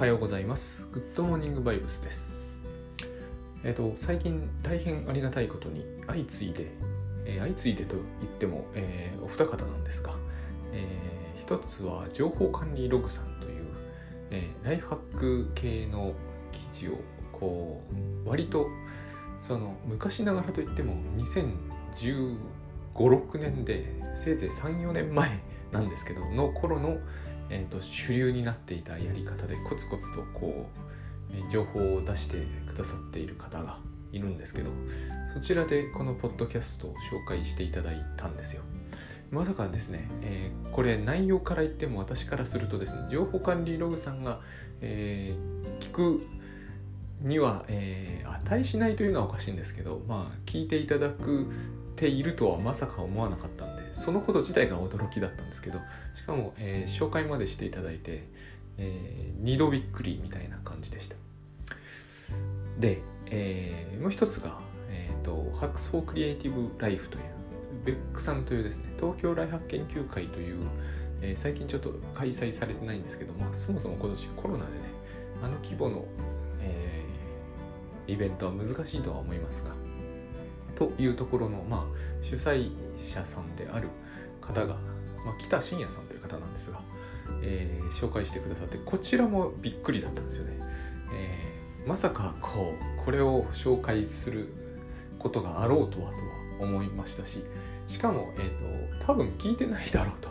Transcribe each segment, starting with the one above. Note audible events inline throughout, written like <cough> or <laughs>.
はようございます。グッドモーニングバイブスです。えっ、と最近大変ありがたいことに相次いで、えー相次いでと言っても、えーお二方なんですが、えー一つは情報管理ログさんという、えーライフハック系の記事をこう割とその昔ながらといっても2015、6年でせいぜい3、4年前なんですけどの頃の、えー、と主流になっていたやり方でコツコツとこう、え情報を出してくださっている方がいるんですけどそちらでこのポッドキャストを紹介していただいたんですよ。まさかですね、えーこれ内容から言っても私からするとですね情報管理ログさんが、えー聞くには、えー値しないというのはおかしいんですけどまあ聞いていただくているとはまさか思わなかったんでそのこと自体が驚きだったんですけどしかも、えー紹介までしていただいて、え2度びっくりみたいな感じでした。で、えーもう一つが、えー、と Hacks for Creative Life というベックさんというですね東京ライフハック研究会という、えー最近ちょっと開催されてないんですけど、ま、そもそも今年コロナでねあの規模の、えーイベントは難しいとは思いますがというところの、まあ、主催者さんである方が、まあ、北信也さんという方なんですが、えー紹介してくださってこちらもびっくりだったんですよね。えーまさかこうこれを紹介することがあろうとはとは思いましたししかも、えー、と多分聞いてないだろうと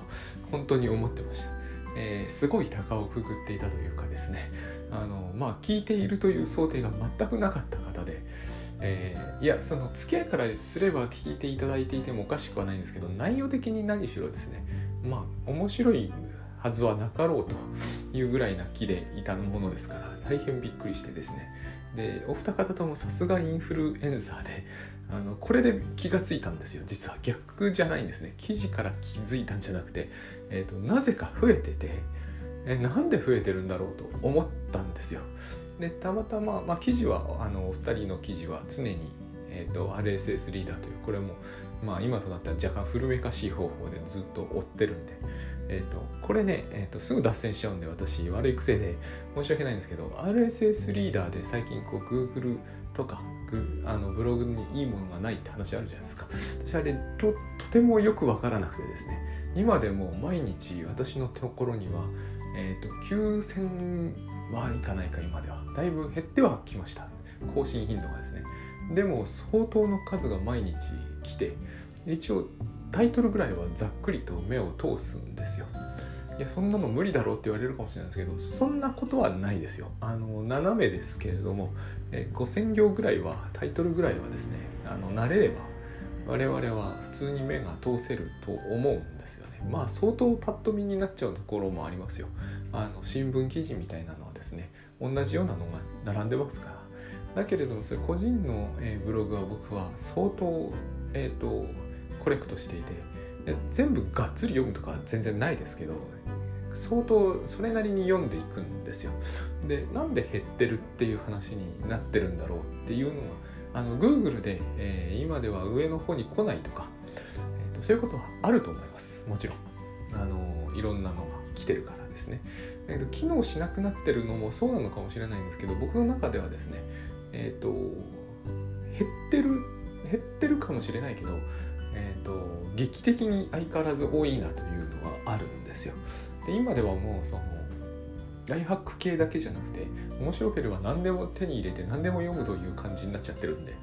本当に思ってました。えーすごい高をくぐっていたというかですねあのまあ聞いているという想定が全くなかった方で、えーいやその付き合いからすれば聞いていただいていてもおかしくはないんですけど内容的に何しろですねまあ面白いはずはなかろうというぐらいな気でいたものですから大変びっくりしてですね。でお二方ともさすがインフルエンザーであのこれで気がついたんですよ。実は逆じゃないんですね。記事から気づいたんじゃなくて、えー、となぜか増えててえなんで増えてるんだろうと思ったんですよ。でたまたま、まあ、記事はあのお二人の記事は常に、えー、と RSS リーダーというこれも、まあ、今となったら若干古めかしい方法でずっと追ってるんで、えー、とこれね、えー、とすぐ脱線しちゃうんで私悪い癖で申し訳ないんですけど RSS リーダーで最近こう Google とかあのブログにいいものがないって話あるじゃないですか。私あれととてもよくわからなくてですね。今でも毎日私のところには、えー、と9000はいかないか今では。だいぶ減ってはきました。更新頻度がですね。でも相当の数が毎日来て一応タイトルぐらいはざっくりと目を通すんですよ。いやそんなの無理だろうって言われるかもしれないですけどそんなことはないですよ。あの斜めですけれどもえ5000行ぐらいはタイトルぐらいはですねあの慣れれば我々は普通に目が通せると思うんですよね。まあ相当パッと見になっちゃうところもありますよ。あの新聞記事みたいなのですね同じようなのが並んでますからだけれどもそれ個人の、えブログは僕は相当、えー、とコレクトしていて全部がっつり読むとか全然ないですけど相当それなりに読んでいくんですよ。でなんで減ってるっていう話になってるんだろうっていうのはあの Google で、えー今では上の方に来ないとか、えーとそういうことはあると思いますもちろんあのいろんなのが来てるからですね。だけど機能しなくなってるのもそうなのかもしれないんですけど僕の中ではですねえっ、と減ってる減ってるかもしれないけど、えー、と劇的に相変わらず多いなというのはあるんですよ。で今ではもうそのライフハック系だけじゃなくて面白ければ何でも手に入れて何でも読むという感じになっちゃってるんで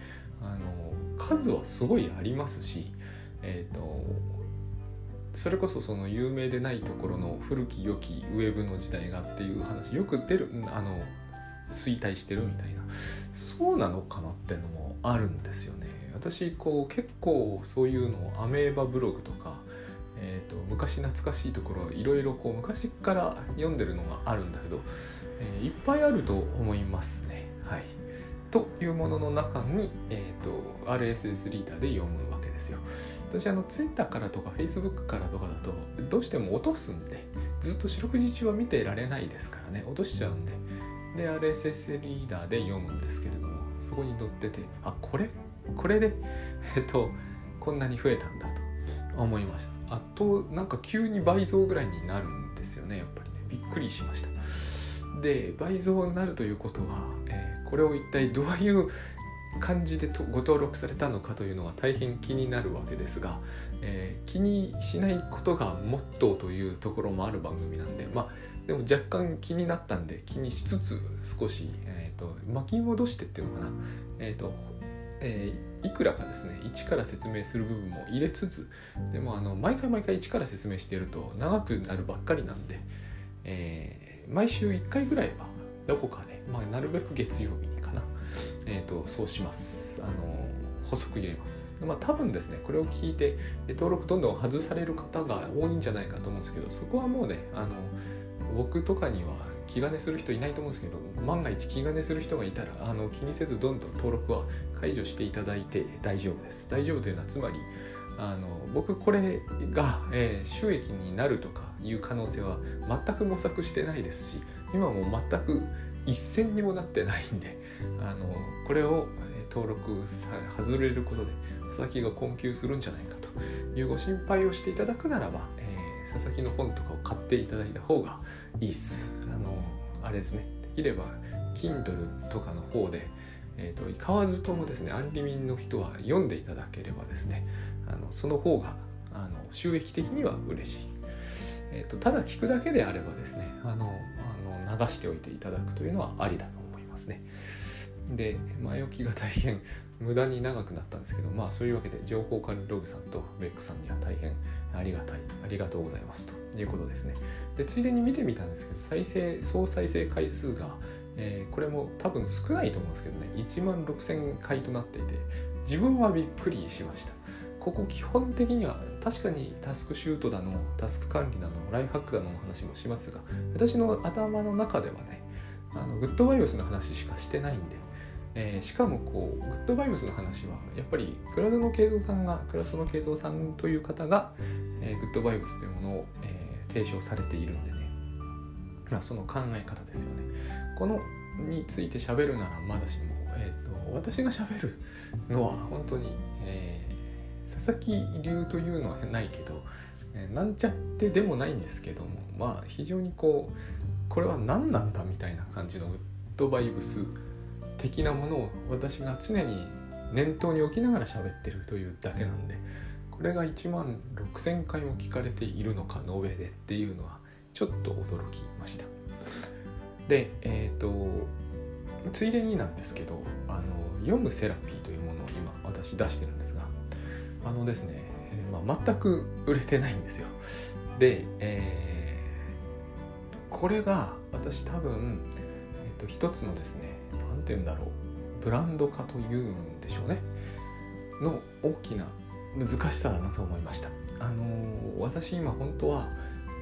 あの数はすごいありますし、えー、とそれこそその有名でないところの古き良きウェブの時代がっていう話よく出るあの衰退してるみたいな。そうなのかなっていうのもあるんですよね。私こう結構そういうのをアメーバブログとか、えー、と昔懐かしいところいろいろこう昔から読んでるのがあるんだけど、えーいっぱいあると思いますね。はい。というものの中に、えー、と RSS リーダーで読むわけですよ。私あの Twitter からとか Facebook からとかだとどうしても落とすんでずっと四六時中は見てられないですからね。落としちゃうんで。で RSS リーダーで読むんですけれどもそこに載っててあこれ？これで？<laughs> えっとこんなに増えたんだと思いました。あとなんか急に倍増ぐらいになるんですよねやっぱりね。びっくりしました。で倍増になるということは、えー、これを一体どういう感じでご登録されたのかというのは大変気になるわけですが、えー、気にしないことがモットーというところもある番組なんでまあでも若干気になったんで気にしつつ少し、えーと、巻き戻してっていうのかな、えーとえー、いくらかですね一から説明する部分も入れつつでもあの毎回毎回一から説明していると長くなるばっかりなんで、えー、毎週1回ぐらいはどこかで、まあ、なるべく月曜日に、えーと、そうします。あの補足入れます。まあ多分ですねこれを聞いて登録どんどん外される方が多いんじゃないかと思うんですけどそこはもうねあの僕とかには気兼ねする人いないと思うんですけど万が一気兼ねする人がいたらあの気にせずどんどん登録は解除していただいて大丈夫です。大丈夫というのはつまりあの僕これが、えー、収益になるとかいう可能性は全く模索してないですし今も全く一銭にもなってないんであのこれを登録外れることで佐々木が困窮するんじゃないかというご心配をしていただくならば、えー、佐々木の本とかを買っていただいた方がいいっす。あのあれですね。できれば Kindle とかの方で、えーと、と買わずともですねアンリミンの人は読んでいただければですねあのその方があの収益的には嬉しい、えーと、ただ聞くだけであればですねあのあの流しておいていただくというのはありだと思いますね。で前置きが大変無駄に長くなったんですけどまあそういうわけで情報管理ログさんとベックさんには大変ありがたいありがとうございますということですね。でついでに見てみたんですけど再生総再生回数が、えー、これも多分少ないと思うんですけどね1万6000回となっていて自分はびっくりしました。ここ基本的には確かにタスクシュートだのタスク管理だのライフハックだの話もしますが私の頭の中ではねあのグッドバイオスの話しかしてないんでえー、しかもこうグッドバイブスの話はやっぱり倉園慶三さんが倉園慶三さんという方が、えー、グッドバイブスというものを、えー、提唱されているんでね、まあ、その考え方ですよね。このについて喋るならまだしも、えーと、私が喋るのは本当に、え、佐々木流というのはないけど、え、なんちゃってでもないんですけどもまあ非常にこうこれは何なんだみたいな感じのグッドバイブス的なものを私が常に念頭に置きながら喋ってるというだけなんでこれが1万6,000回も聞かれているのか延べでっていうのはちょっと驚きました。でえっ、ー、とついでになんですけどあの読むセラピーというものを今私出してるんですがあのですね、まあ、全く売れてないんですよ。で、えー、これが私多分、えーと一つのですねて言うんだろう。ブランド化というんでしょうね。の大きな難しさだなと思いました。あのー、私今本当は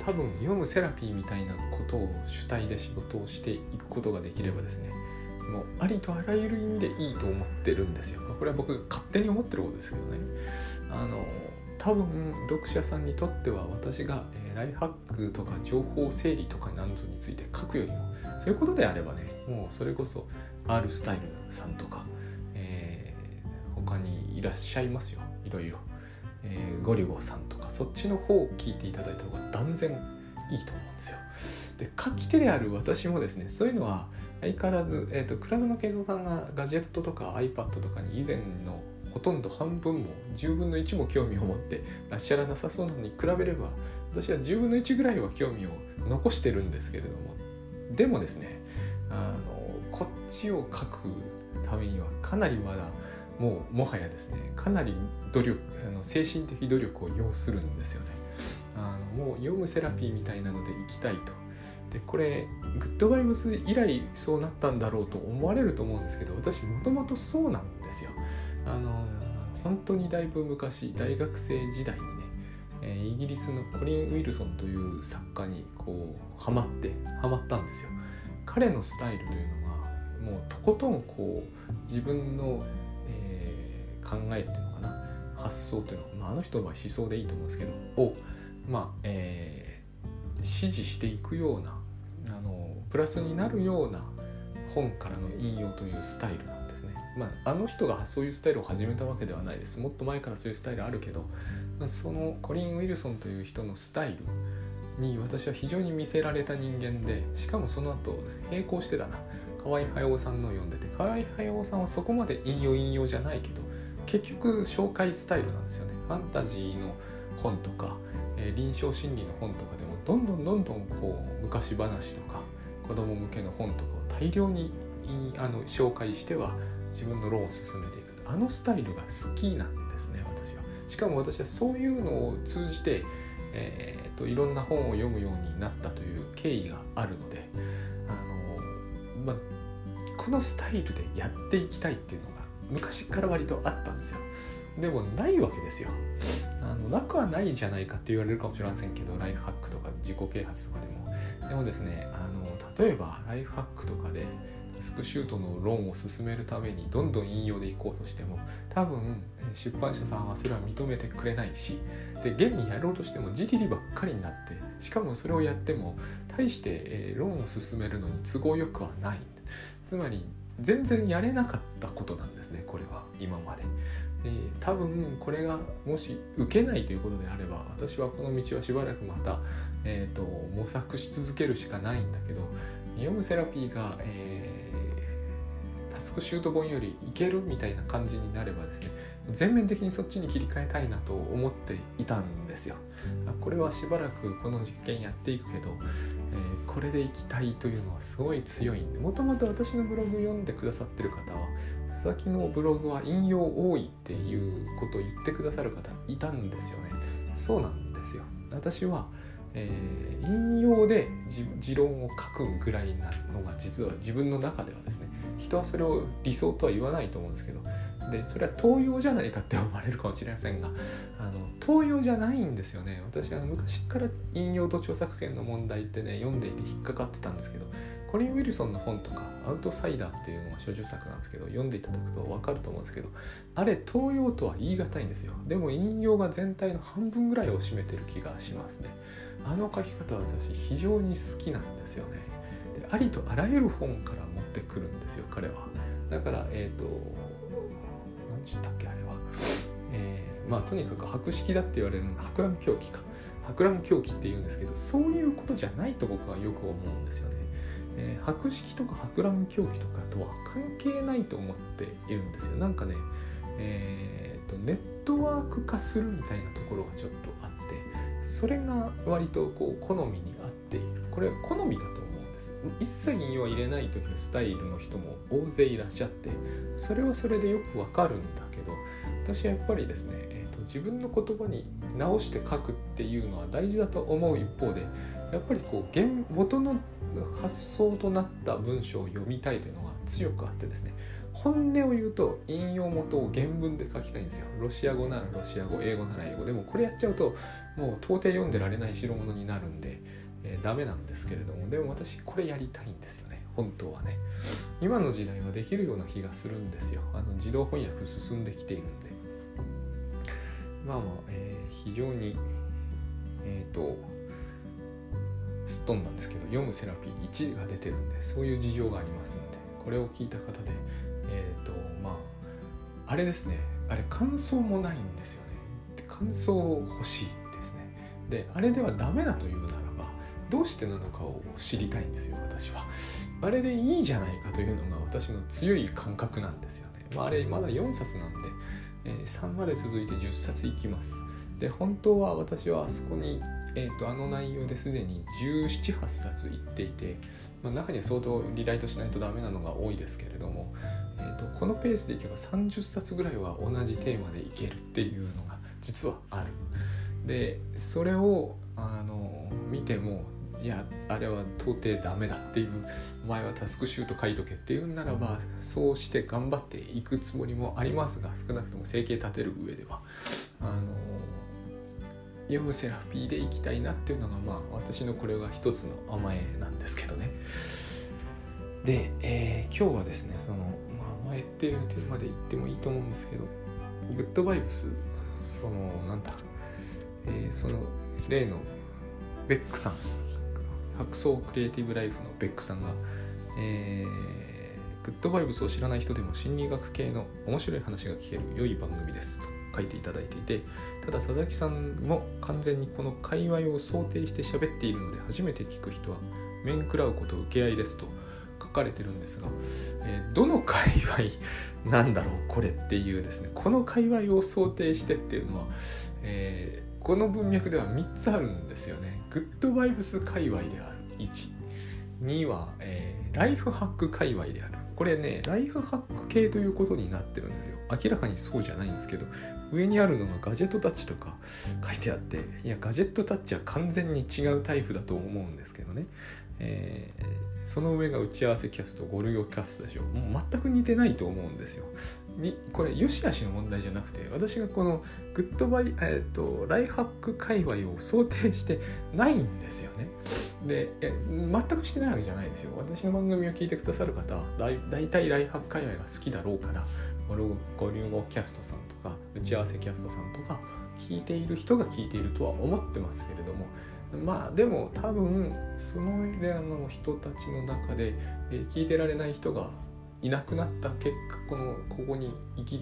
多分読むセラピーみたいなことを主体で仕事をしていくことができればですねもうありとあらゆる意味でいいと思ってるんですよ。これは僕が勝手に思ってることですけどね。あの多分読者さんにとっては私が、えー、ライフハックとか情報整理とかなんぞについて書くよりもそういうことであればねもうそれこそ R スタイルさんとか、えー、他にいらっしゃいますよ。いろいろ、えー、ゴリゴさんとかそっちの方を聞いていただいた方が断然いいと思うんですよ。で書き手である私もですねそういうのは相変わらず、えーと、倉園慶三さんがガジェットとか iPad とかに以前のほとんど半分も10分の1も興味を持ってらっしゃらなさそうなのに比べれば私は10分の1ぐらいは興味を残してるんですけれども。でもですねあのこっちを書くためにはかなりまだもうもはやですねかなり努力あの精神的努力を要するんですよね。あのもう読むセラピーみたいなので行きたいと。でこれグッドバイブス以来そうなったんだろうと思われると思うんですけど私もともとそうなんですよ。あの本当にだいぶ昔大学生時代にねえイギリスのコリン・ウィルソンという作家にこうハマってハマったんですよ。彼のスタイルというのもうとことんこう自分の、えー、考えっていうのかな発想っていうのは、まあ、あの人は思想でいいと思うんですけどをまあ、えー、支持していくようなあのプラスになるような本からの引用というスタイルなんですね。まあ、あの人がそういうスタイルを始めたわけではないです。もっと前からそういうスタイルあるけどそのコリン・ウィルソンという人のスタイルに私は非常に見せられた人間でしかもその後並行してだな河合駿さんの読んでて河合駿さんはそこまで引用引用じゃないけど結局紹介スタイルなんですよね。ファンタジーの本とか、えー、臨床心理の本とかでもどんどんどんどんこう昔話とか子供向けの本とかを大量にあの紹介しては自分の論を進めていくあのスタイルが好きなんですね私は。しかも私はそういうのを通じて、えーと、いろんな本を読むようになったという経緯があるのであの、まあ、このスタイルでやっていきたいっていうのが昔から割とあったんですよ。でもないわけですよ。あのなくはないじゃないかって言われるかもしれませんけどライフハックとか自己啓発とかでも。でもですねあの例えばライフハックとかでスクシュートの論を進めるためにどんどん引用でいこうとしても多分出版社さんはそれは認めてくれないしで現にやろうとしても自利ばっかりになってしかもそれをやっても大して、え論を進めるのに都合よくはないつまり全然やれなかったことなんですねこれは今まで。で多分これがもし受けないということであれば私はこの道はしばらくまた、えーと、模索し続けるしかないんだけどニオムセラピーが、えー、タスクシュート本よりいけるみたいな感じになればですね全面的にそっちに切り替えたいなと思っていたんですよ。これはしばらくこの実験やっていくけど、えー、これでいきたいというのはすごい強いんでもともと私のブログ読んでくださってる方は佐々木のブログは引用多いっていうことを言ってくださる方いたんですよね。そうなんですよ。私は、えー、引用で持論を書くぐらいなのが実は自分の中ではですね人はそれを理想とは言わないと思うんですけどでそれは東洋じゃないかって思われるかもしれませんがあの東洋じゃないんですよね。私は昔から引用と著作権の問題ってね読んでいて引っかかってたんですけどコリン・ウィルソンの本とかアウトサイダーっていうのが所著作なんですけど読んでいただくと分かると思うんですけどあれ東洋とは言い難いんですよ。でも引用が全体の半分ぐらいを占めてる気がしますね。あの書き方は私非常に好きなんですよね。でありとあらゆる本から持ってくるんですよ彼は。だからえっ、ー、と何でしたっけあれ、まあとにかく博識だって言われるの博覧狂気か。博覧狂気って言うんですけどそういうことじゃないと僕はよく思うんですよね。えー、博識とか博覧狂気とかとは関係ないと思っているんですよ。なんかねえーと、ネットワーク化するみたいなところがちょっとあってそれが割とこう好みに合っている。これは好みだと思うんです。一切引用は入れないというスタイルの人も大勢いらっしゃってそれはそれでよくわかるんだけど私はやっぱりですね、自分の言葉に直して書くっていうのは大事だと思う一方でやっぱりこう元の発想となった文章を読みたいというのが強くあってですね本音を言うと引用元を原文で書きたいんですよ。ロシア語ならロシア語英語なら英語。でもこれやっちゃうともう到底読んでられない代物になるんで、えー、ダメなんですけれどもでも私これやりたいんですよね。本当はね。今の時代はできるような気がするんですよ。あの自動翻訳進んできているんで。まあまあ、えー、非常にえっ、ー、とすっ飛んだんですけど読むセラピー1が出てるんでそういう事情がありますのでこれを聞いた方でえっ、ー、とまああれですねあれ感想もないんですよね。感想欲しいですね。であれではダメだというならばどうしてなのかを知りたいんですよ私は。あれでいいじゃないかというのが私の強い感覚なんですよね、まあ、あれまだ4冊なんで、えー、3まで続いて10冊いきますで本当は私はあそこにえーと、あの内容ですでに178冊いっていて、まあ、中には相当リライトしないとダメなのが多いですけれども、えーと、このペースでいけば30冊ぐらいは同じテーマでいけるっていうのが実はある。でそれをあの見てもいやあれは到底ダメだっていうお前はタスクシュート書いとけっていうんならばそうして頑張っていくつもりもありますが少なくとも生計立てる上ではあの読むセラピーでいきたいなっていうのがまあ私のこれが一つの甘えなんですけどね。で、えー、今日はですねその、まあ、甘えっていうテーマで言ってもいいと思うんですけどグッドバイブスそのなんだ、えー、その例のベックさん白草クリエイティブライフのベックさんが、えー、グッドバイブスを知らない人でも心理学系の面白い話が聞ける良い番組です。と書いていただいていてただ佐々木さんも完全にこの界隈を想定して喋っているので初めて聞く人は面食らうこと受け合いですと書かれてるんですが、えー、どの界隈なんだろうこれっていうですねこの界隈を想定してっていうのは、えー、この文脈では3つあるんですよね。グッドバイブス界隈である。12は、えー、ライフハック界隈である。これねライフハック系ということになってるんですよ。明らかにそうじゃないんですけど上にあるのがガジェットタッチとか書いてあっていやガジェットタッチは完全に違うタイプだと思うんですけどね、えー、その上が打ち合わせキャストゴルヨキャストでしょ。もう全く似てないと思うんですよ。にこれ良し悪しの問題じゃなくて私がこのグッドバイ、えーと、ライフハック界隈を想定してないんですよね。で全くしてないわけじゃないですよ。私の番組を聞いてくださる方は大体ライハック界隈が好きだろうからゴリュゴキャストさんとか打ち合わせキャストさんとか聞いている人が聞いているとは思ってますけれどもまあでも多分そのレアの人たちの中で、え、聞いてられない人がいなくなった結果このここに生き、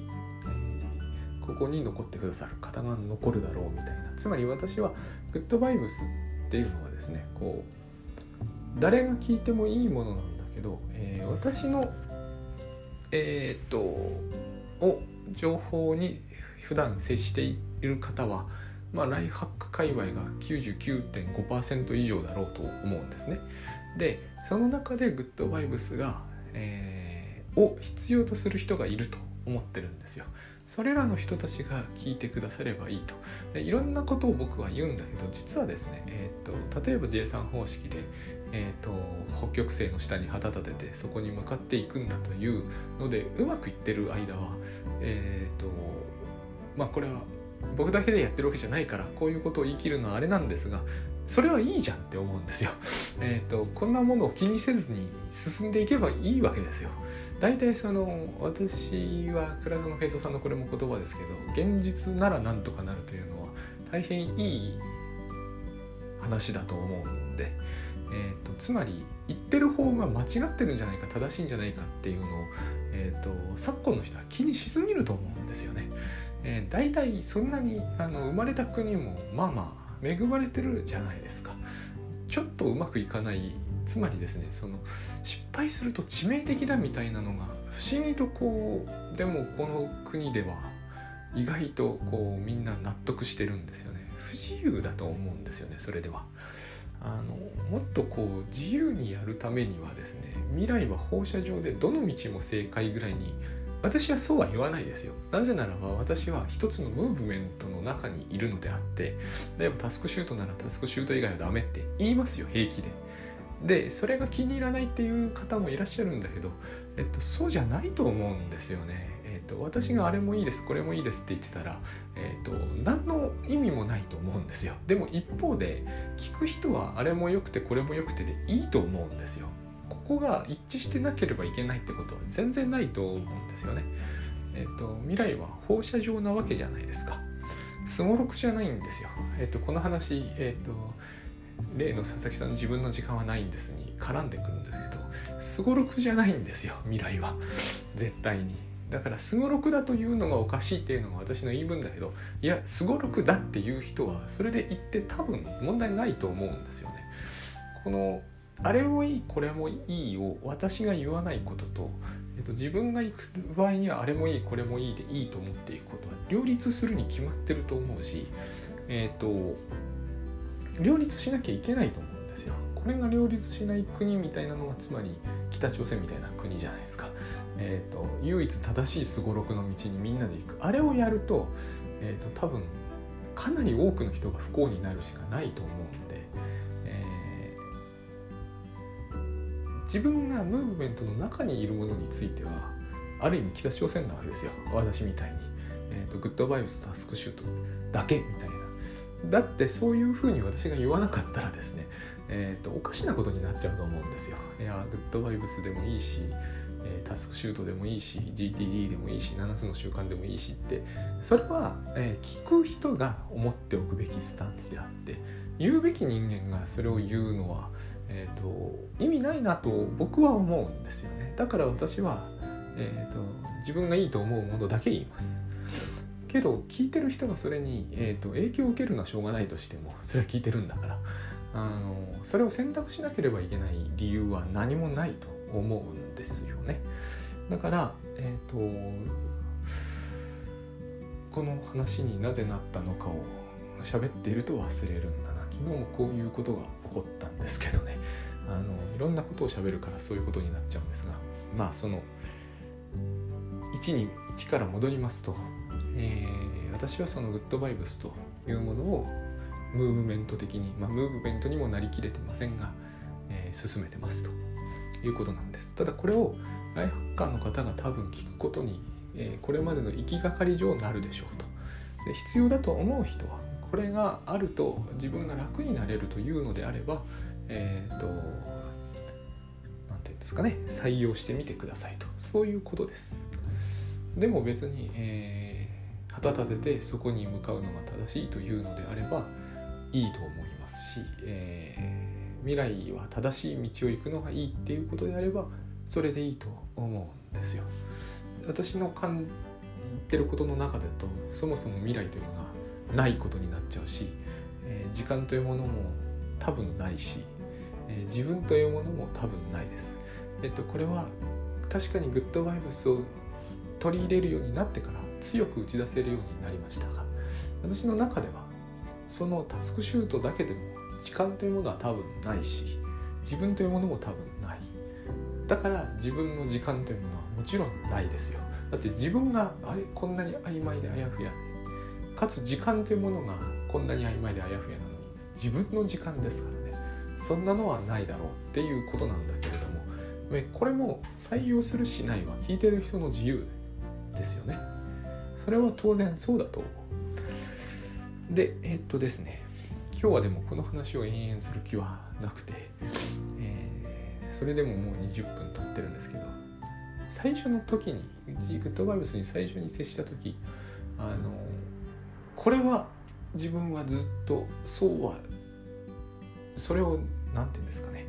ここに残ってくださる方が残るだろうみたいなつまり私はグッドバイブスっていうのはですねこう誰が聞いてもいいものなんだけど、えー、私のえー、っとを情報に普段接している方はまあ、ライフハック界隈が99.5%以上だろうと思うんですね。でその中でグッドバイブスが、えー、を必要とする人がいると思ってるんですよ。それらの人たちが聞いてくださればいいと。でいろんなことを僕は言うんだけど実はですね、えーと、例えば J3 方式で、えーと、北極星の下に旗立ててそこに向かっていくんだというのでうまくいってる間はえ、ー、とまあこれは僕だけでやってるわけじゃないからこういうことを言い切るのはあれなんですがそれはいいじゃんって思うんですよ。えっ、ー、とこんなものを気にせずに進んでいけばいいわけですよ。大体その私は倉園平蔵さんのこれも言葉ですけど現実ならなんとかなるというのは大変いい話だと思うんで、えーと、つまり言ってる方が間違ってるんじゃないか正しいんじゃないかっていうのを、えーと昨今の人は気にしすぎると思うんですよね。えー、大体そんなにあの生まれた国もまあまあ恵まれてるじゃないですかちょっとうまくいかないつまりですねその失敗すると致命的だみたいなのが不思議とこうでもこの国では意外とこうみんな納得してるんですよね。不自由だと思うんですよねそれでは。あのもっとこう自由にやるためにはですね未来は放射状でどの道も正解ぐらいに私はそうは言わないですよ。なぜならば私は一つのムーブメントの中にいるのであって例えばタスクシュートならタスクシュート以外はダメって言いますよ平気で。でそれが気に入らないっていう方もいらっしゃるんだけど、えっと、そうじゃないと思うんですよねえっと、私があれもいいですこれもいいですって言ってたら、えっと、何の意味もないと思うんですよでも一方で聞く人はあれも良くてこれも良くてでいいと思うんですよここが一致してなければいけないってことは全然ないと思うんですよね。えっ、と未来は放射状なわけじゃないですか。すごろくじゃないんですよ。えっ、とこの話えっ、と例の佐々木さん自分の時間はないんですに絡んでくるんですけどすごろくじゃないんですよ未来は。絶対に。だからすごろくだというのがおかしいっていうのが私の言い分だけどいやすごろくだっていう人はそれで言って多分問題ないと思うんですよね。このあれもいいこれもいいを私が言わないことと、えっと、自分が行く場合にはあれもいいこれもいいでいいと思っていくことは両立するに決まってると思うし、えっと、両立しなきゃいけないと思うんですよ。これが両立しない国みたいなのがつまり北朝鮮みたいな国じゃないですか。えっと、唯一正しいすごろくの道にみんなで行くあれをやると,、えっと多分かなり多くの人が不幸になるしかないと思うんで自分がムーブメントの中にいるものについてはある意味北朝鮮なわけですよ私みたいに、えーと、グッドバイブスタスクシュートだけみたいなだってそういうふうに私が言わなかったらですね、えーと、おかしなことになっちゃうと思うんですよ。いやグッドバイブスでもいいし、えー、タスクシュートでもいいし GTD でもいいし7つの習慣でもいいしってそれは、えー、聞く人が思っておくべきスタンスであって言うべき人間がそれを言うのはえーと、意味ないなと僕は思うんですよね。だから私は、えーと、自分がいいと思うものだけ言います。けど聞いてる人がそれに、えーと、影響を受けるのはしょうがないとしても <laughs> それは聞いてるんだから。あのそれを選択しなければいけない理由は何もないと思うんですよね。だから、えーと、この話になぜなったのかを喋っていると忘れるんだな。昨日もこういうことが起こったんですけどね。あのいろんなことを喋るからそういうことになっちゃうんですが。まあその1に1から戻りますと、えー、私はそのグッドバイブスというものをムーブメント的に、まあ、ムーブメントにもなりきれてませんが、えー、進めてますということなんです。ただこれをライフハッカーの方が多分聞くことに、えー、これまでの行きがかり上なるでしょうと。で必要だと思う人はこれがあると自分が楽になれるというのであればえっ、ー、と何て言うんですかね採用してみてくださいと。そういうことです。でも別に、えー、旗立ててそこに向かうのが正しいというのであればいいと思いますし、えー、未来は正しい道を行くのがいいっていうことであればそれでいいと思うんですよ。私の感言ってることの中だとそもそも未来というのがないことになっちゃうし、えー、時間というものも多分ないし、えー、自分というものも多分ないです。えっとこれは確かにグッドバイブスを取り入れるようになってから強く打ち出せるようになりましたが私の中ではそのタスクシュートだけでも時間というものは多分ないし自分というものも多分ない。だから自分の時間というものはもちろんないですよ。だって自分があれこんなに曖昧であやふや。かつ時間というものがこんなに曖昧であやふやなのに自分の時間ですからね。そんなのはないだろうっていうことなんだけれどもこれも採用するしないは聞いてる人の自由ですよね。それは当然そうだと思う。でえ、っとですね今日はでもこの話を延々する気はなくて、えー、それでももう20分経ってるんですけど最初の時にグッドバイブスに最初に接した時あのこれは自分はずっとそうはそれを何て言うんですかね、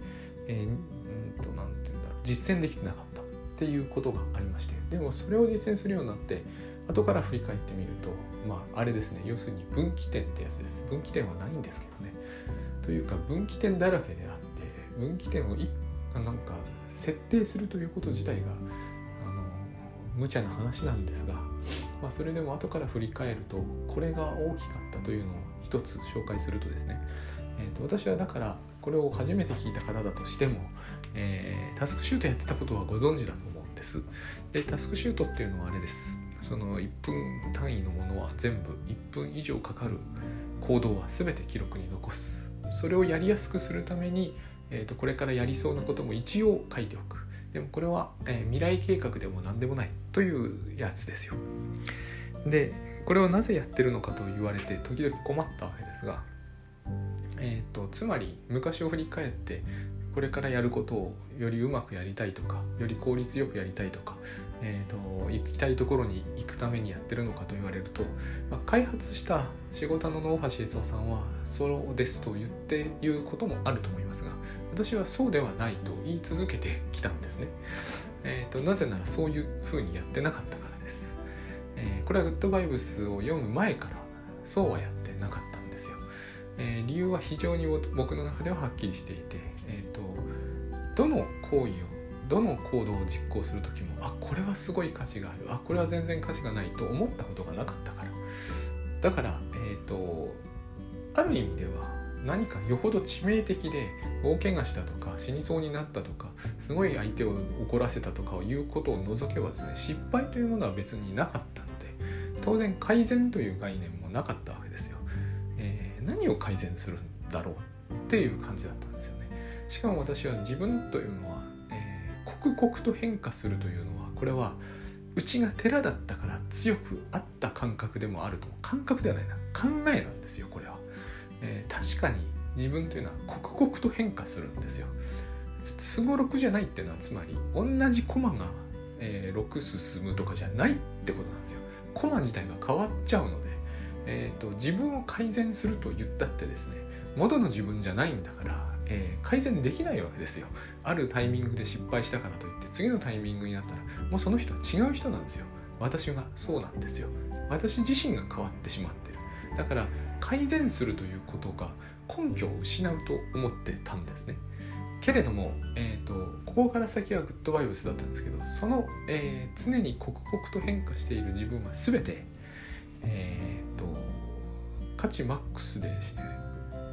えー、うんと何て言うんだろう実践できてなかったっていうことがありましてでもそれを実践するようになって後から振り返ってみるとまああれですね要するに分岐点ってやつです分岐点はないんですけどねというか分岐点だらけであって分岐点をいなんか設定するということ自体があの無茶な話なんですが、まあ、それでも後から振り返るとこれが大きかったというのを一つ紹介するとですね、えーと私はだからこれを初めて聞いた方だとしてもえー、タスクシュートやってたことはご存知だと思うんです。でタスクシュートっていうのはあれです。その1分単位のものは全部1分以上かかる行動は全て記録に残す。それをやりやすくするために、えーと、これからやりそうなことも一応書いておく。でもこれは、えー、未来計画でも何でもないというやつですよ。でこれをなぜやってるのかと言われて時々困ったわけですが、えーとつまり昔を振り返ってこれからやることをよりうまくやりたいとかより効率よくやりたいとか、えーと、行きたいところに行くためにやってるのかと言われると、まあ、開発した仕事の大橋悦夫さんはそうですと言って言うこともあると思いますが私はそうではないと言い続けてきたんですね。えーと、なぜならそういうふうにやってなかったからです。えー、これはグッドバイブスを読む前からそうはやってなかったんですよ。えー、理由は非常に僕の中でははっきりしていてえー、とどの行為をどの行動を実行する時もあこれはすごい価値がある。あこれは全然価値がないと思ったことがなかったから。だからえっ、ー、とある意味では何かよほど致命的で大怪我したとか死にそうになったとかすごい相手を怒らせたとかを言うことを除けばですね失敗というものは別になかったので当然改善という概念もなかったわけですよ、えー、何を改善するんだろうっていう感じだったんですよね。しかも私は自分というのは、刻々と変化するというのはこれはうちが寺だったから強くあった感覚でもあると感覚ではないな。考えなんですよこれは、えー、確かに自分というのは刻々と変化するんですよ。すごろくじゃないっていうのはつまり同じ駒が、えー、6進むとかじゃないってことなんですよ。駒自体が変わっちゃうので、えーと自分を改善すると言ったってですね元の自分じゃないんだからえー、改善できないわけですよ。あるタイミングで失敗したからといって次のタイミングになったらもうその人は違う人なんですよ。私がそうなんですよ私自身が変わってしまってるだから改善するということが根拠を失うと思ってたんですねけれども、えーと、ここから先はグッドバイブスだったんですけどその、えー、常に刻々と変化している自分は全て、えーと、価値マックスで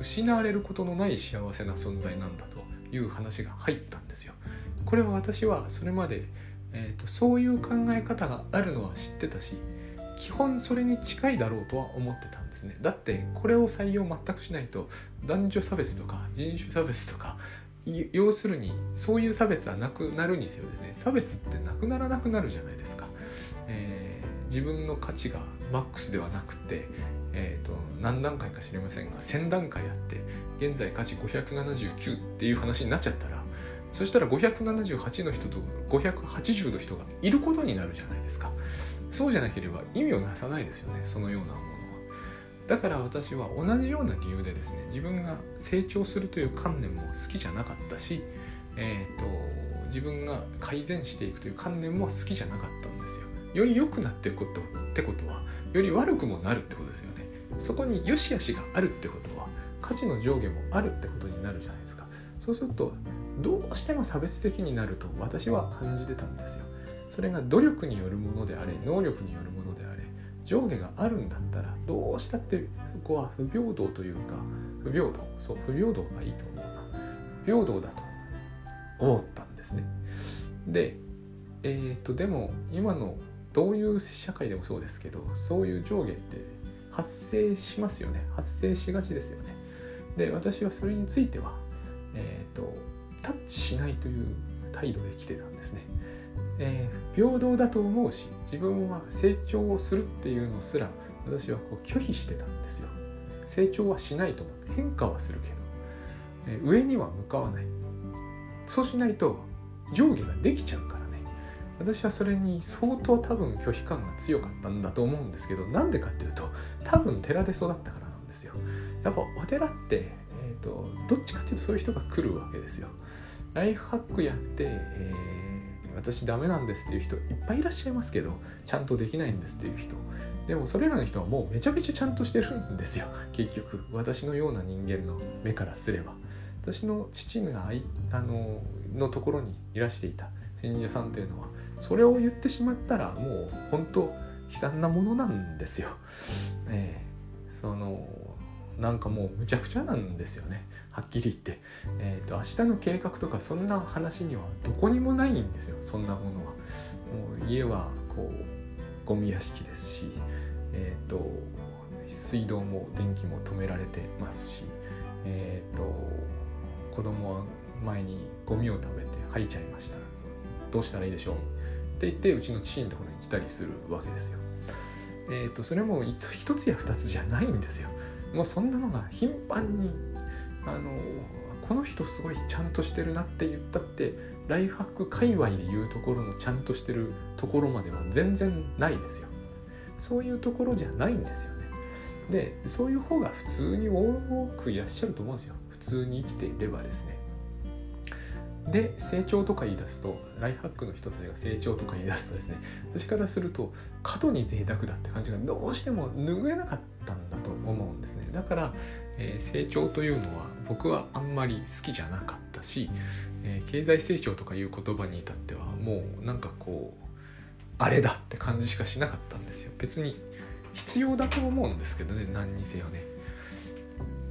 失われることのない幸せな存在なんだという話が入ったんですよ。これは私はそれまで、えーとそういう考え方があるのは知ってたし基本それに近いだろうとは思ってたんですね。だってこれを採用全くしないと男女差別とか人種差別とか要するにそういう差別はなくなるにせよですね。差別ってなくならなくなるじゃないですか、えー、自分の価値がマックスではなくて、えーと、何段階か知りませんが1000段階あって現在価値579っていう話になっちゃったらそしたら578の人と580の人がいることになるじゃないですか。そうじゃなければ意味をなさないですよねそのようなものは。だから私は同じような理由でですね自分が成長するという観念も好きじゃなかったし、えーと、自分が改善していくという観念も好きじゃなかったんですよ。より良くなっていくことってことはより悪くもなるってことですよそこに良し悪しがあるってことは価値の上下もあるってことになるじゃないですか。そうするとどうしても差別的になると私は感じてたんですよ。それが努力によるものであれ能力によるものであれ上下があるんだったらどうしたってそこは不平等というか不平等そう不平等がいいと思うな。不平等だと思ったんですね。でえっ、とでも今のどういう社会でもそうですけどそういう上下って発生しますよね。発生しがちですよね。で私はそれについてはえっ、とタッチしないという態度で来てたんですね。えー、平等だと思うし自分は成長をするっていうのすら私はこう拒否してたんですよ。成長はしないと思って変化はするけど、えー、上には向かわない。そうしないと上下ができちゃうから。私はそれに相当多分拒否感が強かったんだと思うんですけどなんでかっていうと多分寺で育ったからなんですよ。やっぱお寺って、えーと、どっちかっていうとそういう人が来るわけですよ。ライフハックやって、えー私ダメなんですっていう人いっぱいいらっしゃいますけどちゃんとできないんですっていう人。でもそれらの人はもうめちゃめちゃちゃんとしてるんですよ。結局私のような人間の目からすれば。私の父があののところにいらしていた。信者さんというのはそれを言ってしまったらもう本当悲惨なものなんですよ。えー、そのなんかもうむちゃくちゃなんですよね。はっきり言って、えーと、明日の計画とかそんな話にはどこにもないんですよ。そんなものは。もう家はこうゴミ屋敷ですしえっ、ー、と水道も電気も止められてますしえっ、ー、と子供は前にゴミを食べて吐いちゃいました。どうしたらいいでしょう？って言ってうちの父のところに来たりするわけですよ。えーとそれも一つや二つじゃないんですよ。もうそんなのが頻繁にあのこの人すごいちゃんとしてるなって言ったってライフハック界隈でいうところのちゃんとしてるところまでは全然ないですよ。そういうところじゃないんですよね。でそういう方が普通に多くいらっしゃると思うんですよ。普通に生きていればですね。で成長とか言い出すとライフハックの人たちが成長とか言い出すとですね私からすると過度に贅沢だって感じがどうしても拭えなかったんだと思うんですね。だから、えー、成長というのは僕はあんまり好きじゃなかったし、えー、経済成長とかいう言葉に至ってはもうなんかこうあれだって感じしかしなかったんですよ。別に必要だと思うんですけどね何にせよね。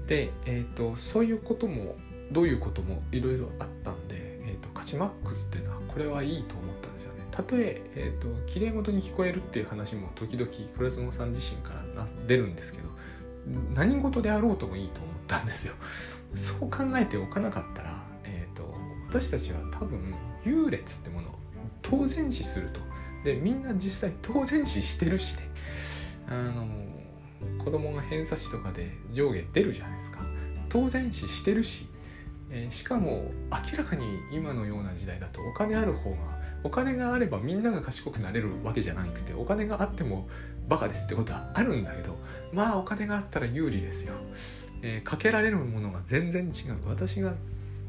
で、えーとそういうこともどういうこともいろいろあったんで、えーと、価値マックスっていうのはこれはいいと思ったんですよね。たとええーと、綺麗事に聞こえるっていう話も時々黒園さん自身から出るんですけど何事であろうともいいと思ったんですよ。そう考えておかなかったら、えーと、私たちは多分優劣ってものを当然視すると。でみんな実際当然視してるしねあの子供が偏差値とかで上下出るじゃないですか当然視してるしえー、しかも明らかに今のような時代だとお金ある方がお金があればみんなが賢くなれるわけじゃなくてお金があってもバカですってことはあるんだけどまあお金があったら有利ですよ、えー、かけられるものが全然違う。私が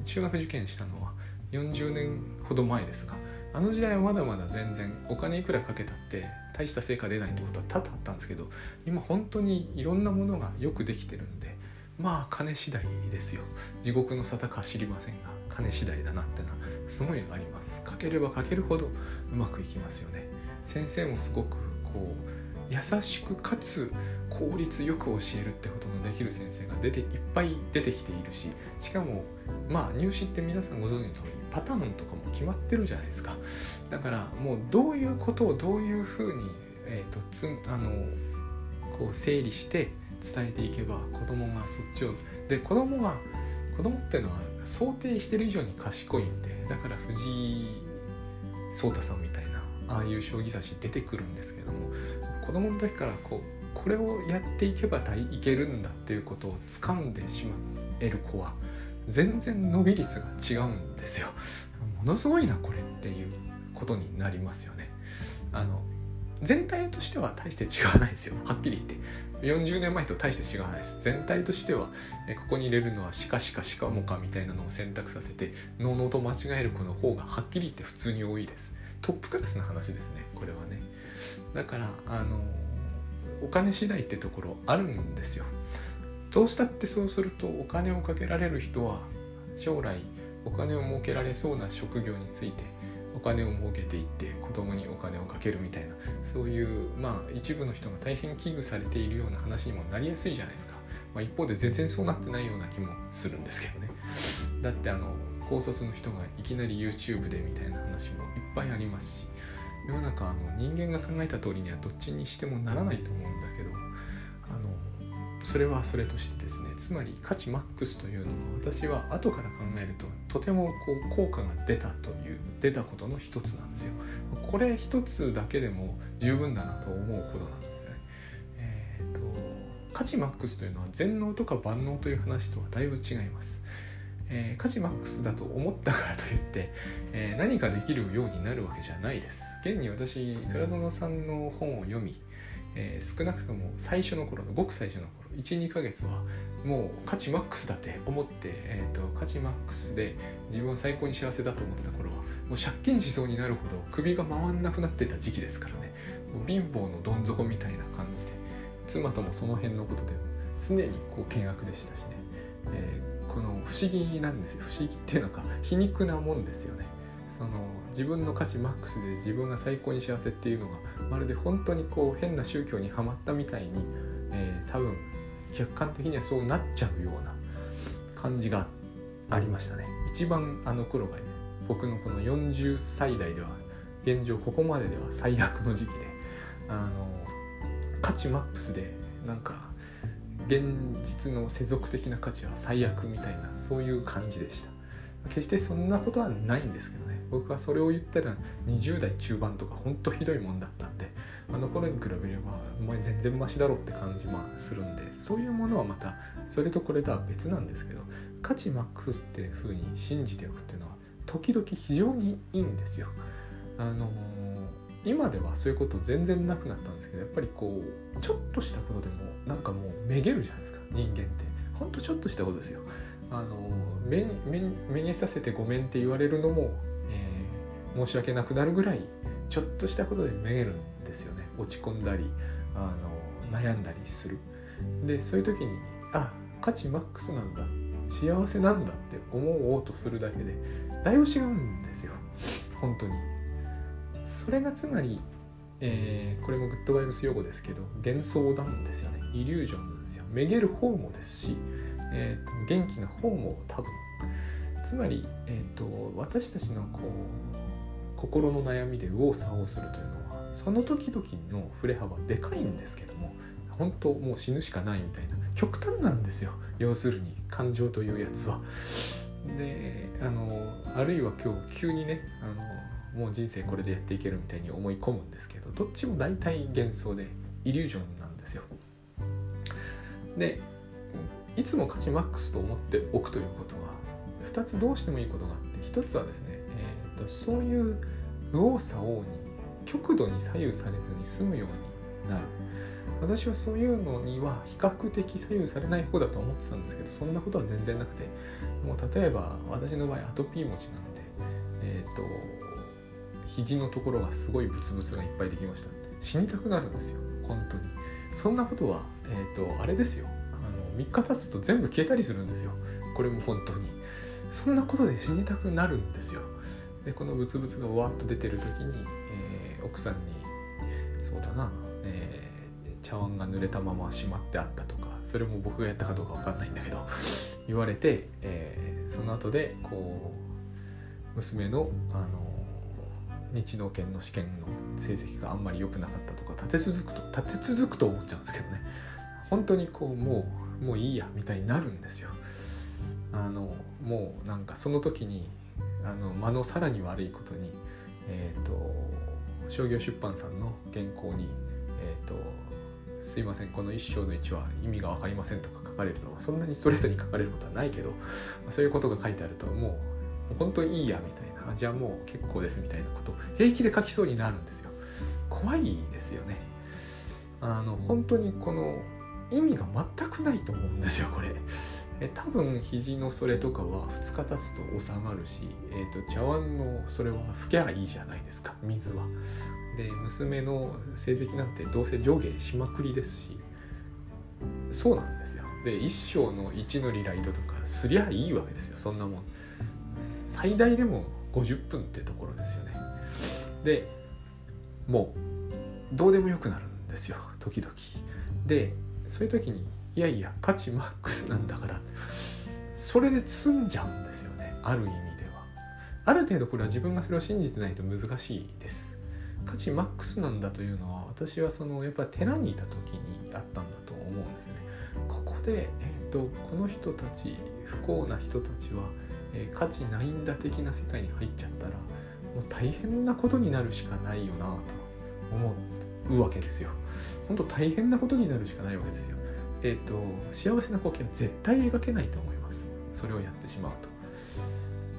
中学受験したのは40年ほど前ですがあの時代はまだまだ全然お金いくらかけたって大した成果出ないってことは多々あったんですけど今本当にいろんなものがよくできてるんでまあ金次第ですよ。地獄の沙汰か知りませんが金次第だなってのはすごいあります。かければかけるほどうまくいきますよね。先生もすごくこう優しくかつ効率よく教えるってことのできる先生が出ていっぱい出てきているししかもまあ入試って皆さんご存知の通りパターンとかも決まってるじゃないですか。だからもうどういうことをどういうふうに、えーと、つあのこう整理して伝えていけば子供がそっちをで子供が子供っていうのは想定してる以上に賢いんでだから藤井聡太さんみたいなああいう将棋指し出てくるんですけども子供の時からこうこれをやっていけばいけるんだっていうことを掴んでしまえる子は全然伸び率が違うんですよ。ものすごいなこれっていうことになりますよね。あの全体としては大して違わないですよはっきり言って40年前と大して違わないです。全体としてはえここに入れるのはしかしかしかもかみたいなのを選択させてのうのうと間違える子の方がはっきり言って普通に多いです。トップクラスの話ですねこれはね。だからあのお金次第ってところあるんですよ。どうしたってそうするとお金をかけられる人は将来お金を儲けられそうな職業についてお金を儲けていって子供にお金をかけるみたいなそういうまあ一部の人が大変危惧されているような話にもなりやすいじゃないですか、まあ、一方で全然そうなってないような気もするんですけどね。だってあの高卒の人がいきなり YouTube でみたいな話もいっぱいありますし世の中あの人間が考えた通りにはどっちにしてもならないと思うんだけどそれはそれとしてですねつまり価値マックスというのは私は後から考えるととてもこう効果が出たという出たことの一つなんですよ。これ一つだけでも十分だなと思うほどなんですね。えーと、価値マックスというのは全能とか万能という話とはだいぶ違います。えー、価値マックスだと思ったからといって、えー、何かできるようになるわけじゃないです。現に私倉園さんの本を読み、えー、少なくとも最初の頃のごく最初の12ヶ月はもう価値マックスだって思って、えーと、価値マックスで自分を最高に幸せだと思ってた頃はもう借金しそうになるほど首が回んなくなってた時期ですからね。もう貧乏のどん底みたいな感じで妻ともその辺のことで常にこう険悪でしたしね、えー、この不思議なんですよ。不思議っていうのか皮肉なもんですよね。その自分の価値マックスで自分が最高に幸せっていうのがまるで本当にこう変な宗教にはまったみたいに、えー、多分客観的にはそうなっちゃうような感じがありましたね。一番あの頃がね僕のこの40歳代では現状ここまででは最悪の時期であの価値マックスでなんか現実の世俗的な価値は最悪みたいなそういう感じでした。決してそんなことはないんですけどね僕はそれを言ったら20代中盤とかほんとひどいもんだったんであの頃に比べればお前全然マシだろって感じまあするんでそういうものはまたそれとこれとは別なんですけど価値マックスっていう風に信じておくっていうのは時々非常にいいんですよ。あのー、今ではそういうこと全然なくなったんですけどやっぱりこうちょっとしたことでもなんかもうめげるじゃないですか人間ってほんとちょっとしたことですよ。あのめめめげさせてごめんって言われるのも、申し訳なくなるぐらいちょっとしたことでめげるんですよね。落ち込んだりあの悩んだりする。でそういう時にあ価値マックスなんだ。幸せなんだって思おうとするだけでだいぶ違うんですよ。本当に。それがつまり、えー、これもグッドバイブス用語ですけど幻想なんですよね。イリュージョンなんですよ。めげる方もですし、えーと、元気な方も多分。つまり、えーと私たちのこう心の悩みで右往左往するというのはその時々の振れ幅でかいんですけども本当もう死ぬしかないみたいな極端なんですよ要するに感情というやつは。であのあるいは今日急にねあのもう人生これでやっていけるみたいに思い込むんですけどどっちも大体幻想でイリュージョンなんですよ。でいつも価値マックスと思っておくということは2つどうしてもいいことがあって1つはですねとそういう右往左往に極度に左右されずに済むようになる。私はそういうのには比較的左右されない方だと思ってたんですけどそんなことは全然なくてもう例えば私の場合アトピー持ちなんでえっ、ー、と肘のところがすごいブツブツがいっぱいできました死にたくなるんですよ本当に。そんなことはえっ、ー、とあれですよ。あの3日経つと全部消えたりするんですよ。これも本当に。そんなことで死にたくなるんですよ。でこのブツブツがわっと出てる時に、えー、奥さんにそうだな、えー、茶碗が濡れたまましまってあったとかそれも僕がやったかどうか分かんないんだけど <laughs> 言われて、えー、その後でこう娘のあの日農研の試験の成績があんまり良くなかったとか立て続くと立て続くと思っちゃうんですけどね。本当にこうもうもういいやみたいになるんですよ。あのもうなんかその時にあの間のさらに悪いことにえ、ー、と商業出版さんの原稿にえっ、ー、とすいませんこの一章の1は意味が分かりませんとか書かれるとそんなにストレートに書かれることはないけどそういうことが書いてあるともう本当にいいやみたいなじゃあもう結構ですみたいなことを平気で書きそうになるんですよ。怖いですよね。あの本当にこの意味が全くないと思うんですよこれ。え多分肘のそれとかは2日経つと収まるし、えーと、茶碗のそれは拭けばいいじゃないですか水は。で娘の成績なんてどうせ上下しまくりですしそうなんですよ。で一章の1のリライトとかすりゃいいわけですよそんなもん。最大でも50分ってところですよね。でもうどうでもよくなるんですよ時々。でそういう時にいやいや価値マックスなんだから。それで済んじゃうんですよね。ある意味では。ある程度これは自分がそれを信じてないと難しいです。価値マックスなんだというのは私はそのやっぱり寺にいた時にあったんだと思うんですよね。ここで、えーと、この人たち不幸な人たちは、えー、価値ないんだ的な世界に入っちゃったらもう大変なことになるしかないよなと思うわけですよ。本当大変なことになるしかないわけですよ。えーと、幸せな光景は絶対描けないと思います。それをやってしまう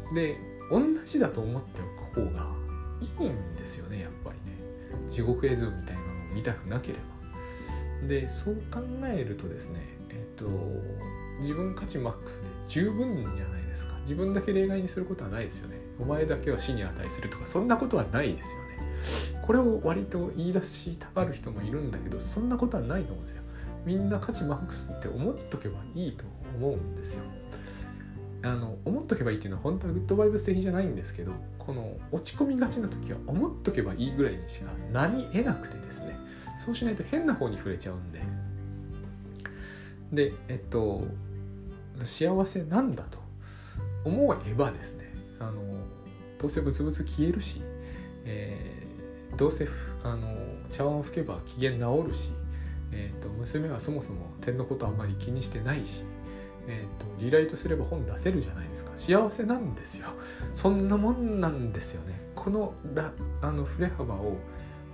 と。で同じだと思っておく方がいいんですよねやっぱりね。地獄絵図みたいなのを見たくなければ。でそう考えるとですねえっ、ー、と自分価値マックスで十分じゃないですか。自分だけ例外にすることはないですよね。お前だけは死に値するとかそんなことはないですよね。これを割と言い出したがる人もいるんだけどそんなことはないと思うんですよ。みんな価値マックスって思っとけばいいと思うんですよ。あの思っとけばいいっていうのは本当はグッドバイブス的じゃないんですけどこの落ち込みがちな時は思っとけばいいぐらいにしかなり得なくてですねそうしないと変な方に触れちゃうんででえっと幸せなんだと思えばですねあのどうせブツブツ消えるし、えー、どうせあの茶碗を拭けば機嫌治るしえーと、娘はそもそも点のことあんまり気にしてないし、えーと、リライトすれば本出せるじゃないですか。幸せなんですよ。<laughs> そんなもんなんですよね。このラあの振れ幅を、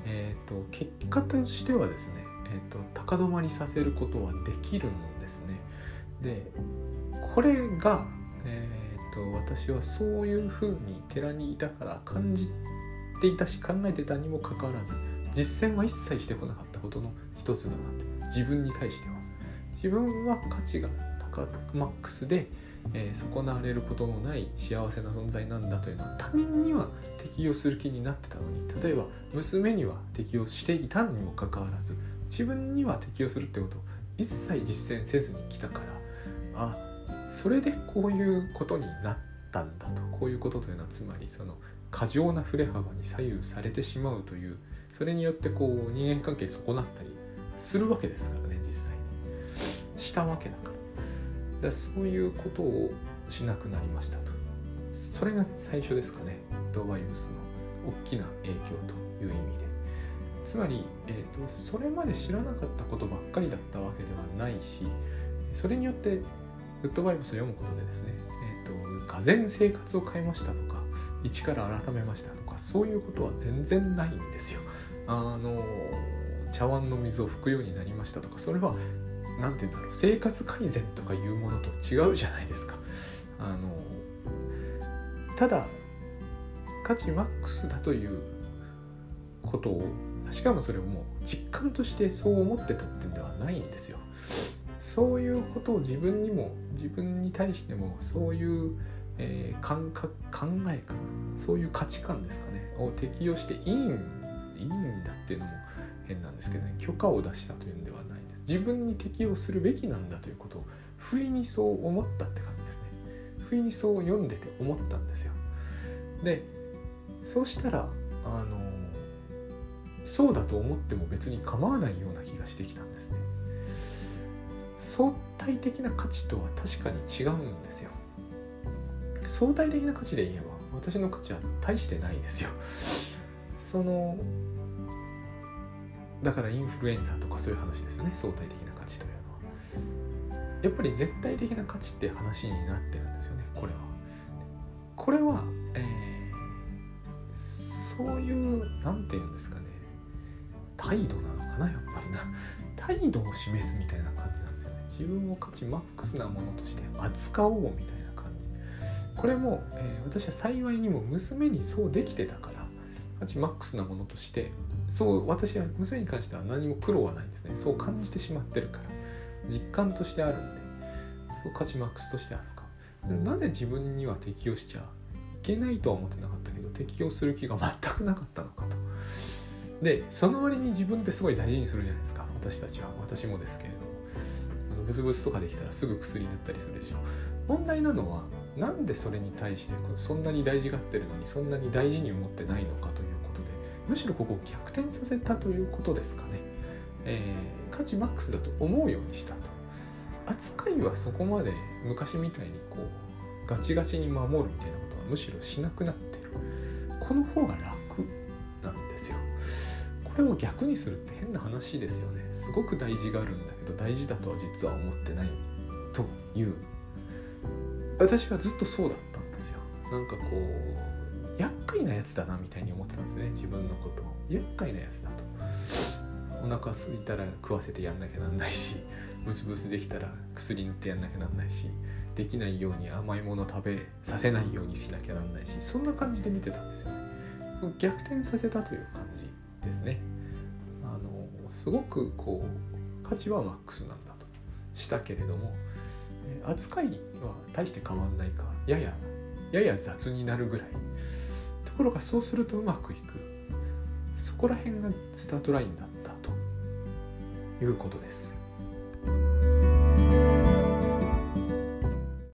えーと、結果としてはですね、えー、と高止まりさせることはできるんですね。でこれが、えー、と私はそういうふうに寺にいたから感じていたし考えてたにもかかわらず実践は一切してこなかったことの一つだなって。自分に対しては。自分は価値が高マックスで、えー、損なわれることのない幸せな存在なんだというのは他人には適用する気になってたのに。例えば娘には適用していたにもかかわらず自分には適用するってことを一切実践せずに来たからあそれでこういうことになったんだと。こういうことというのはつまりその過剰な振れ幅に左右されてしまうというそれによってこう人間関係損なったりするわけですからね実際に。したわけだから。だそういうことをしなくなりましたと。それが最初ですかね。ドバイブスの大きな影響という意味で。つまり、えーと、それまで知らなかったことばっかりだったわけではないしそれによってグッドバイブスを読むことでですね、えーと、がぜ生活を変えましたとか一から改めましたとかそういうことは全然ないんですよ。あの茶碗の水を拭くようになりましたとかそれは何て言うんだろう生活改善とかいうものと違うじゃないですか。あのただ価値マックスだということをしかもそれをもう実感としてそう思ってたってんではないんですよ。そういうことを自分にも自分に対してもそういうえー、感覚考えかなそういう価値観ですかねを適用していいんいいんだっていうのも変なんですけどね許可を出したというんではないです。自分に適用するべきなんだということを不意にそう思ったって感じですね。不意にそう読んでて思ったんですよ。でそうしたらあのそうだと思っても別に構わないような気がしてきたんですね。相対的な価値とは確かに違うんですよ。相対的な価値で言えば私の価値は大してないですよ。そのだからインフルエンサーとかそういう話ですよね。相対的な価値というのはやっぱり絶対的な価値って話になってるんですよね。これは。これは、えー、そういう何て言うんですかね。態度なのかなやっぱりな。態度を示すみたいな感じなんですよね。自分を価値マックスなものとして扱おうみたいな感じ。これも、えー、私は幸いにも娘にそうできてたから価値マックスなものとしてそう私は娘に関しては何も苦労はないんですね。そう感じてしまってるから。実感としてあるんで。そう価値マックスとして扱う。なぜ自分には適用しちゃいけないとは思ってなかったけど適用する気が全くなかったのかと。でその割に自分ってすごい大事にするじゃないですか。私たちは。私もですけれども。ブツブツとかできたらすぐ薬塗ったりするでしょ。問題なのはなんでそれに対してそんなに大事がってるのにそんなに大事に思ってないのかということでむしろここを逆転させたということですかね、えー、価値マックスだと思うようにしたと。扱いはそこまで昔みたいにこうガチガチに守るみたいなことはむしろしなくなってる。この方が楽なんですよ。これを逆にするって変な話ですよね。すごく大事があるんだけど大事だとは実は思ってないという私はずっとそうだったんですよ。なんかこう厄介なやつだなみたいに思ってたんですね。自分のこと。を厄介なやつだと。お腹空いたら食わせてやんなきゃなんないしブツブツできたら薬塗ってやんなきゃなんないしできないように甘いもの食べさせないようにしなきゃなんないしそんな感じで見てたんですよね。逆転させたという感じですね。あのすごくこう価値はマックスなんだと。したけれども扱いは大して変わんないか。やややや雑になるぐらい。ところがそうするとうまくいく。そこら辺がスタートラインだったということです。